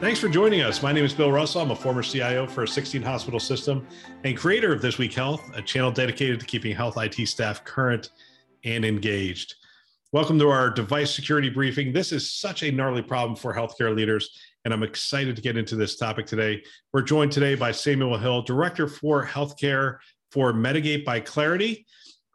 Thanks for joining us. My name is Bill Russell. I'm a former CIO for a 16 hospital system and creator of This Week Health, a channel dedicated to keeping health IT staff current and engaged. Welcome to our device security briefing. This is such a gnarly problem for healthcare leaders, and I'm excited to get into this topic today. We're joined today by Samuel Hill, Director for Healthcare for Medigate by Claroty.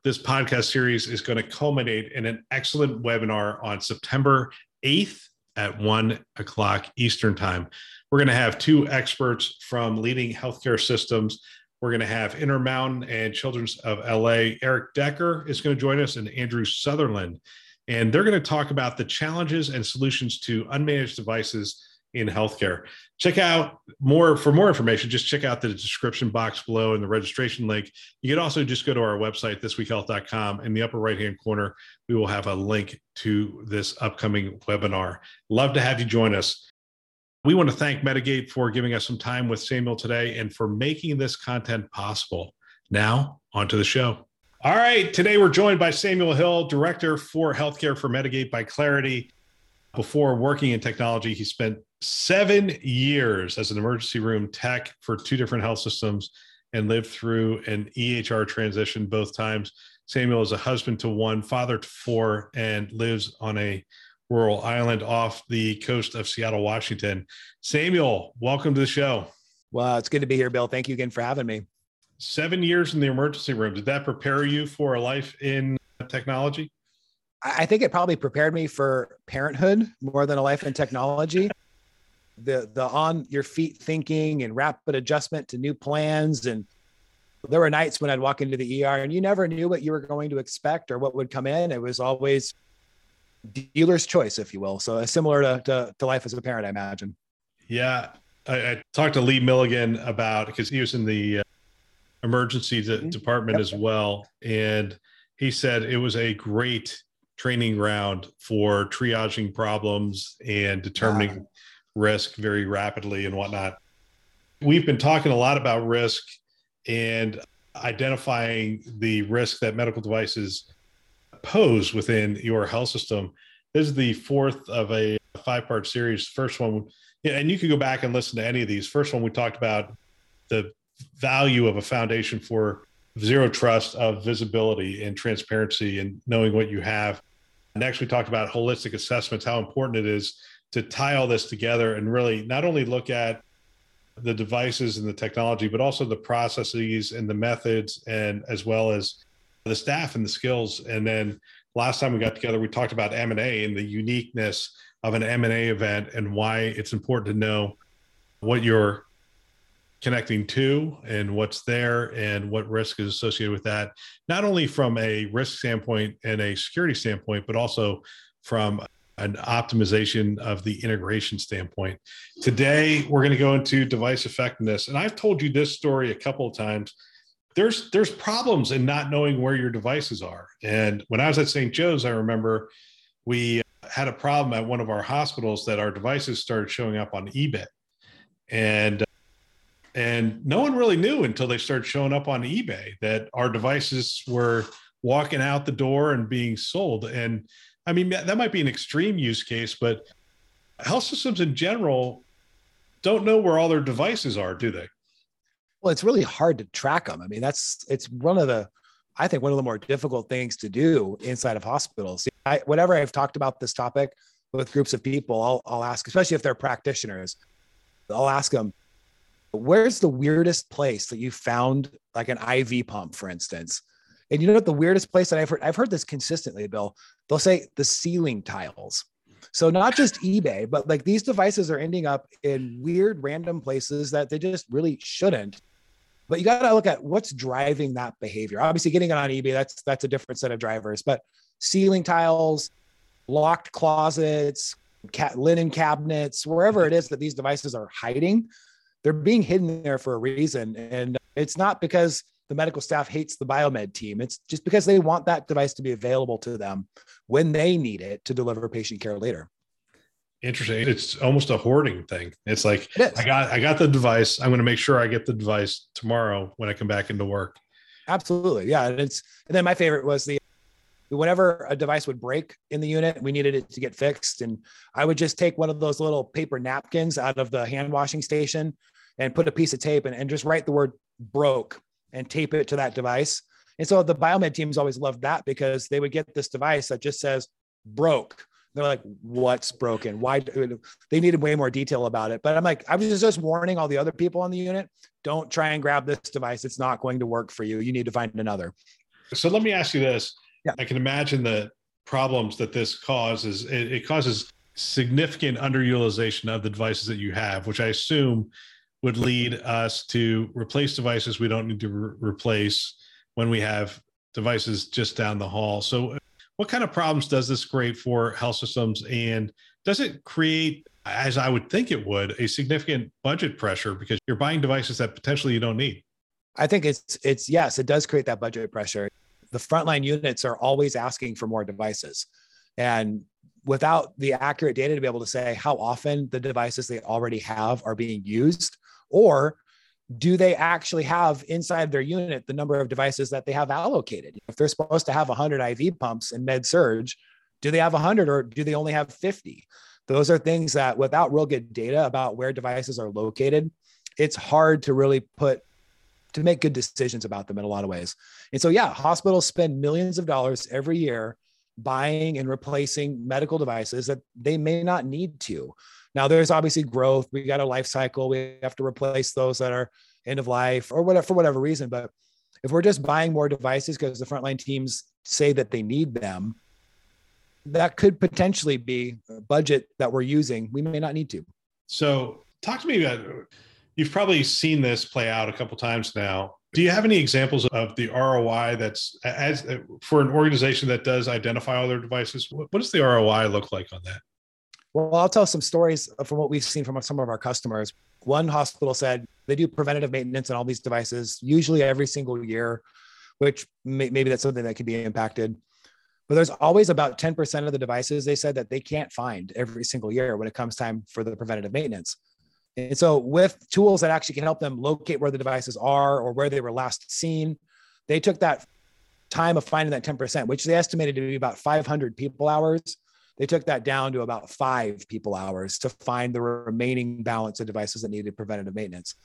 This podcast series is going to culminate in an excellent webinar on September 8th at one o'clock Eastern time. We're going to have two experts from leading healthcare systems. We're going to have Intermountain and Children's of LA. Eric Decker is going to join us and Andrew Sutherland. And they're going to talk about the challenges and solutions to unmanaged devices in healthcare. Check out more for more information. Just check out the description box below and the registration link. You can also just go to our website, thisweekhealth.com. In the upper right hand corner, we will have a link to this upcoming webinar. Love to have you join us. We want to thank Medigate for giving us some time with Samuel today and for making this content possible. Now, on to the show. All right, today we're joined by Samuel Hill, Director for Healthcare for Medigate by Claroty. Before working in technology, he spent seven years as an emergency room tech for two different health systems and lived through an EHR transition both times. Samuel is a husband to one, father to four, and lives on a rural island off the coast of Seattle, Washington. Samuel, welcome to the show. Well, it's good to be here, Bill. Thank you again for having me. Seven years in the emergency room. Did that prepare you for a life in technology? I think it probably prepared me for parenthood more than a life in technology. the the on your feet thinking and rapid adjustment to new plans and there were nights when I'd walk into the ER and you never knew what you were going to expect or what would come in. It was always dealer's choice, if you will. So similar to, to, to life as a parent, I imagine. Yeah. I, I, talked to Lee Milligan about because he was in the uh, emergency mm-hmm. department yep. as well. And he said it was a great training ground for triaging problems and determining wow. risk very rapidly and whatnot. We've been talking a lot about risk and identifying the risk that medical devices pose within your health system. This is the fourth of a five part series. First one, and you can go back and listen to any of these. First one, we talked about the value of a foundation for zero trust of visibility and transparency and knowing what you have. Next, we talked about holistic assessments, how important it is to tie all this together and really not only look at the devices and the technology, but also the processes and the methods, and as well as the staff and the skills. And then last time we got together, we talked about M and A and the uniqueness of an M and A event and why it's important to know what you're connecting to and what's there and what risk is associated with that not only from a risk standpoint and a security standpoint but also from an optimization of the integration standpoint. Today we're going to go into device effectiveness and i've told you this story a couple of times. There's there's problems in not knowing where your devices are. And when i was at st joe's i remember we uh, had a problem at one of our hospitals that our devices started showing up on ebay. And and no one really knew until they started showing up on eBay that our devices were walking out the door and being sold. And I mean, that might be an extreme use case, but health systems in general don't know where all their devices are, do they? Well, it's really hard to track them. I mean, that's it's one of the, I think, one of the more difficult things to do inside of hospitals. I, whenever I've talked about this topic with groups of people, I'll, I'll ask, especially if they're practitioners, I'll ask them, where's the weirdest place that you found like an IV pump, for instance? And you know what the weirdest place that I've heard, I've heard this consistently, Bill. They'll say the ceiling tiles. So not just eBay, but like these devices are ending up in weird random places that they just really shouldn't. But you got to look at what's driving that behavior. Obviously, getting it on eBay, that's that's a different set of drivers. But ceiling tiles, locked closets, cat, linen cabinets, wherever it is that these devices are hiding, they're being hidden there for a reason. And it's not because the medical staff hates the biomed team. It's just because they want that device to be available to them when they need it to deliver patient care later. Interesting. It's almost a hoarding thing. It's like it I got I got the device. I'm going to make sure I get the device tomorrow when I come back into work. Absolutely. Yeah. And it's and then my favorite was the whenever a device would break in the unit, we needed it to get fixed. And I would just take one of those little paper napkins out of the hand washing station and put a piece of tape and, and just write the word broke and tape it to that device. And so the biomed teams always loved that because they would get this device that just says broke. They're like, what's broken? Why? They needed way more detail about it. But I'm like, I was just warning all the other people on the unit don't try and grab this device. It's not going to work for you. You need to find another. So let me ask you this. Yeah. I can imagine the problems that this causes. It, it causes significant underutilization of the devices that you have, which I assume would lead us to replace devices we don't need to re- replace when we have devices just down the hall. So, what kind of problems does this create for health systems? And does it create, as I would think it would, a significant budget pressure because you're buying devices that potentially you don't need? I think it's it's yes, it does create that budget pressure. The frontline units are always asking for more devices. And without the accurate data to be able to say how often the devices they already have are being used, or do they actually have inside their unit the number of devices that they have allocated? If they're supposed to have 100 IV pumps in med surg, do they have 100 or do they only have 50? Those are things that without real good data about where devices are located, it's hard to really put to make good decisions about them in a lot of ways. And so, yeah, hospitals spend millions of dollars every year buying and replacing medical devices that they may not need to. Now, there's obviously growth. We got a life cycle. We have to replace those that are end of life or whatever for whatever reason. But if we're just buying more devices because the frontline teams say that they need them, that could potentially be a budget that we're using. We may not need to. So, talk to me about. You've probably seen this play out a couple times now. Do you have any examples of the ROI that's as for an organization that does identify all their devices? What does the ROI look like on that? Well, I'll tell some stories from what we've seen from some of our customers. One hospital said they do preventative maintenance on all these devices, usually every single year, which may, maybe that's something that can be impacted. But there's always about 10% of the devices they said that they can't find every single year when it comes time for the preventative maintenance. And so, with tools that actually can help them locate where the devices are or where they were last seen, they took that time of finding that 10%, which they estimated to be about 500 people hours they took that down to about five people hours to find the remaining balance of devices that needed preventative maintenance.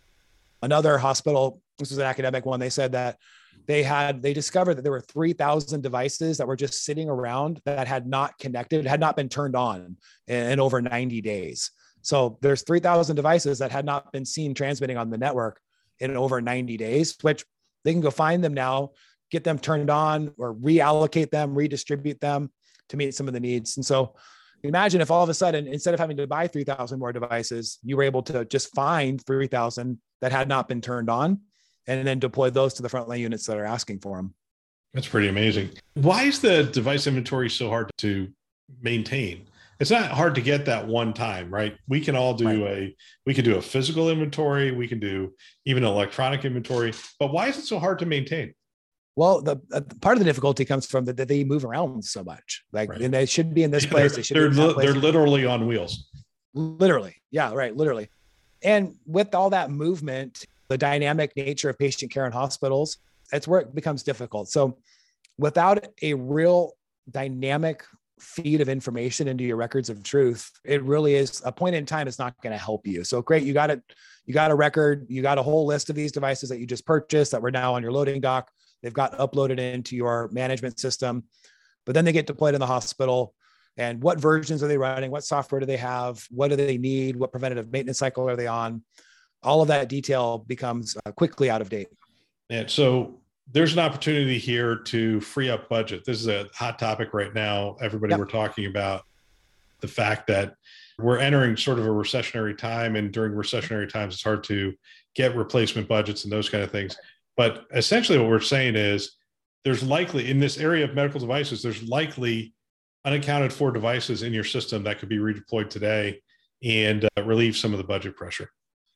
Another hospital, this was an academic one, they said that they had they discovered that there were 3000 devices that were just sitting around that had not connected had not been turned on in, in over 90 days so there's 3000 devices that had not been seen transmitting on the network in over 90 days which they can go find them now get them turned on or reallocate them redistribute them to meet some of the needs. And so imagine if all of a sudden, instead of having to buy 3,000 more devices, you were able to just find 3,000 that had not been turned on and then deploy those to the frontline units that are asking for them. That's pretty amazing. Why is the device inventory so hard to maintain? It's not hard to get that one time, right? We can all do right. a we can do a physical inventory, we can do even electronic inventory, but why is it so hard to maintain? Well, the uh, part of the difficulty comes from that they move around so much. Like, right. and they should be in this place. They should. They're li- they're literally on wheels. Literally, yeah, right, literally. And with all that movement, the dynamic nature of patient care in hospitals, that's where it becomes difficult. So, without a real dynamic feed of information into your records of truth, it really is a point in time. It's not going to help you. So great, you got it. You got a record. You got a whole list of these devices that you just purchased that were now on your loading dock They've got uploaded into your management system, but then they get deployed in the hospital. And what versions are they running? What software do they have? What do they need? What preventative maintenance cycle are they on? All of that detail becomes uh, quickly out of date. And so there's an opportunity here to free up budget. This is a hot topic right now. Everybody, yep. we're talking about the fact that we're entering sort of a recessionary time, and during recessionary times, it's hard to get replacement budgets and those kind of things. But essentially, what we're saying is there's likely in this area of medical devices, there's likely unaccounted for devices in your system that could be redeployed today and uh, relieve some of the budget pressure.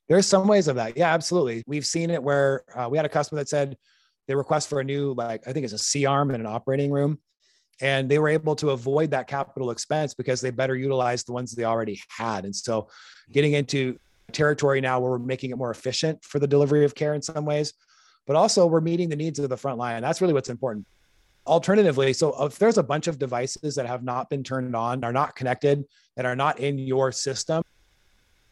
There's some ways of that. Yeah, absolutely. We've seen it where uh, we had a customer that said they request for a new, like, I think it's a C arm in an operating room. And they were able to avoid that capital expense because they better utilized the ones they already had. And so getting into territory now where we're making it more efficient for the delivery of care in some ways, but also we're meeting the needs of the front line. That's really what's important. Alternatively, so if there's a bunch of devices that have not been turned on, are not connected, that are not in your system,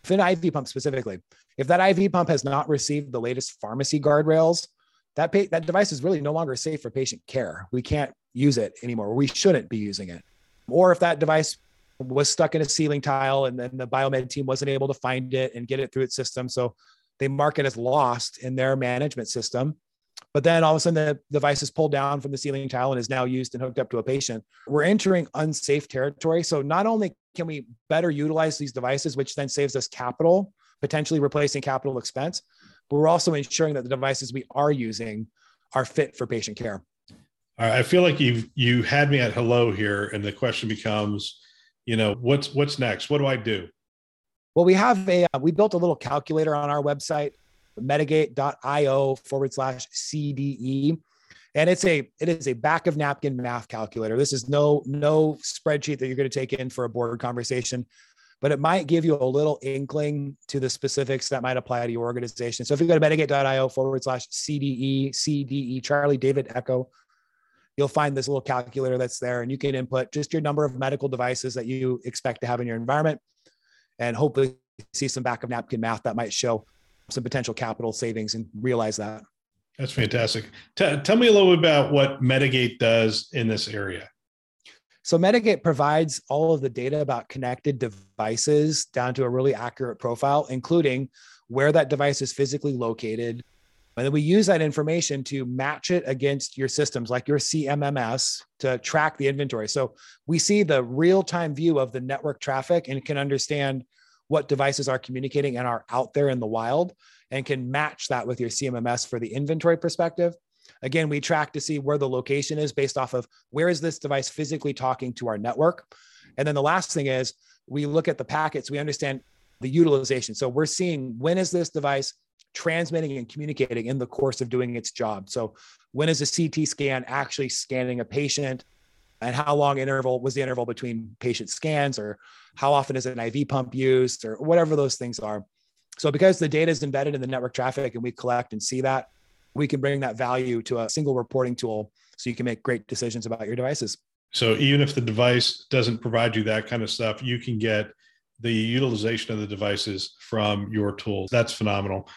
if an IV pump specifically, if that IV pump has not received the latest pharmacy guardrails, that pay, that device is really no longer safe for patient care. We can't use it anymore. We shouldn't be using it. Or if that device was stuck in a ceiling tile and then the biomed team wasn't able to find it and get it through its system, so they mark it as lost in their management system. But then all of a sudden the device is pulled down from the ceiling tile and is now used and hooked up to a patient. We're entering unsafe territory. So not only can we better utilize these devices, which then saves us capital, potentially replacing capital expense, but we're also ensuring that the devices we are using are fit for patient care. I feel like you've you had me at hello here, and the question becomes, you know, what's what's next? What do I do? Well, we have a uh, we built a little calculator on our website, medigate.io forward slash CDE. And it's a it is a back of napkin math calculator. This is no no spreadsheet that you're going to take in for a board conversation but it might give you a little inkling to the specifics that might apply to your organization. So if you go to medigate.io forward slash CDE, CDE, Charlie David Echo, you'll find this little calculator that's there and you can input just your number of medical devices that you expect to have in your environment and hopefully see some back of napkin math that might show some potential capital savings and realize that. That's fantastic. T- tell me a little bit about what Medigate does in this area. So Medigate provides all of the data about connected devices down to a really accurate profile, including where that device is physically located. And then we use that information to match it against your systems like your CMMS to track the inventory. So we see the real time view of the network traffic and can understand what devices are communicating and are out there in the wild and can match that with your CMMS for the inventory perspective. Again, we track to see where the location is based off of where is this device physically talking to our network. And then the last thing is we look at the packets, we understand the utilization. So we're seeing when is this device transmitting and communicating in the course of doing its job. So when is a CT scan actually scanning a patient? And how long interval was the interval between patient scans, or how often is an IV pump used, or whatever those things are. So, because the data is embedded in the network traffic and we collect and see that, we can bring that value to a single reporting tool so you can make great decisions about your devices. So even if the device doesn't provide you that kind of stuff, you can get the utilization of the devices from your tools. That's phenomenal.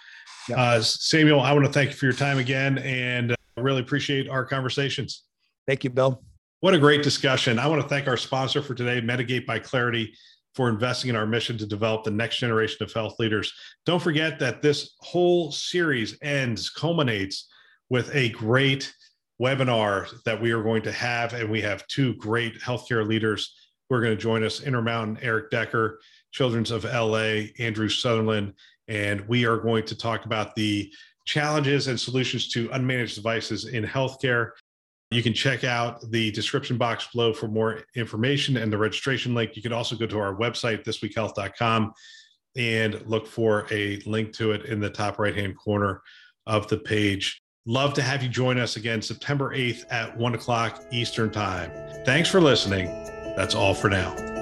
Yep. Uh, Samuel, I want to thank you for your time again and uh, really appreciate our conversations. Thank you, Bill. What a great discussion. I want to thank our sponsor for today, Medigate by Claroty for investing in our mission to develop the next generation of health leaders. Don't forget that this whole series ends, culminates with a great webinar that we are going to have. And we have two great healthcare leaders who are going to join us Intermountain, Eric Decker, Children's of LA, Andrew Sutherland. And we are going to talk about the challenges and solutions to unmanaged devices in healthcare you can check out the description box below for more information and the registration link. You can also go to our website, thisweekhealth.com, and look for a link to it in the top right hand corner of the page. Love to have you join us again September 8th at 1 o'clock Eastern Time. Thanks for listening. That's all for now.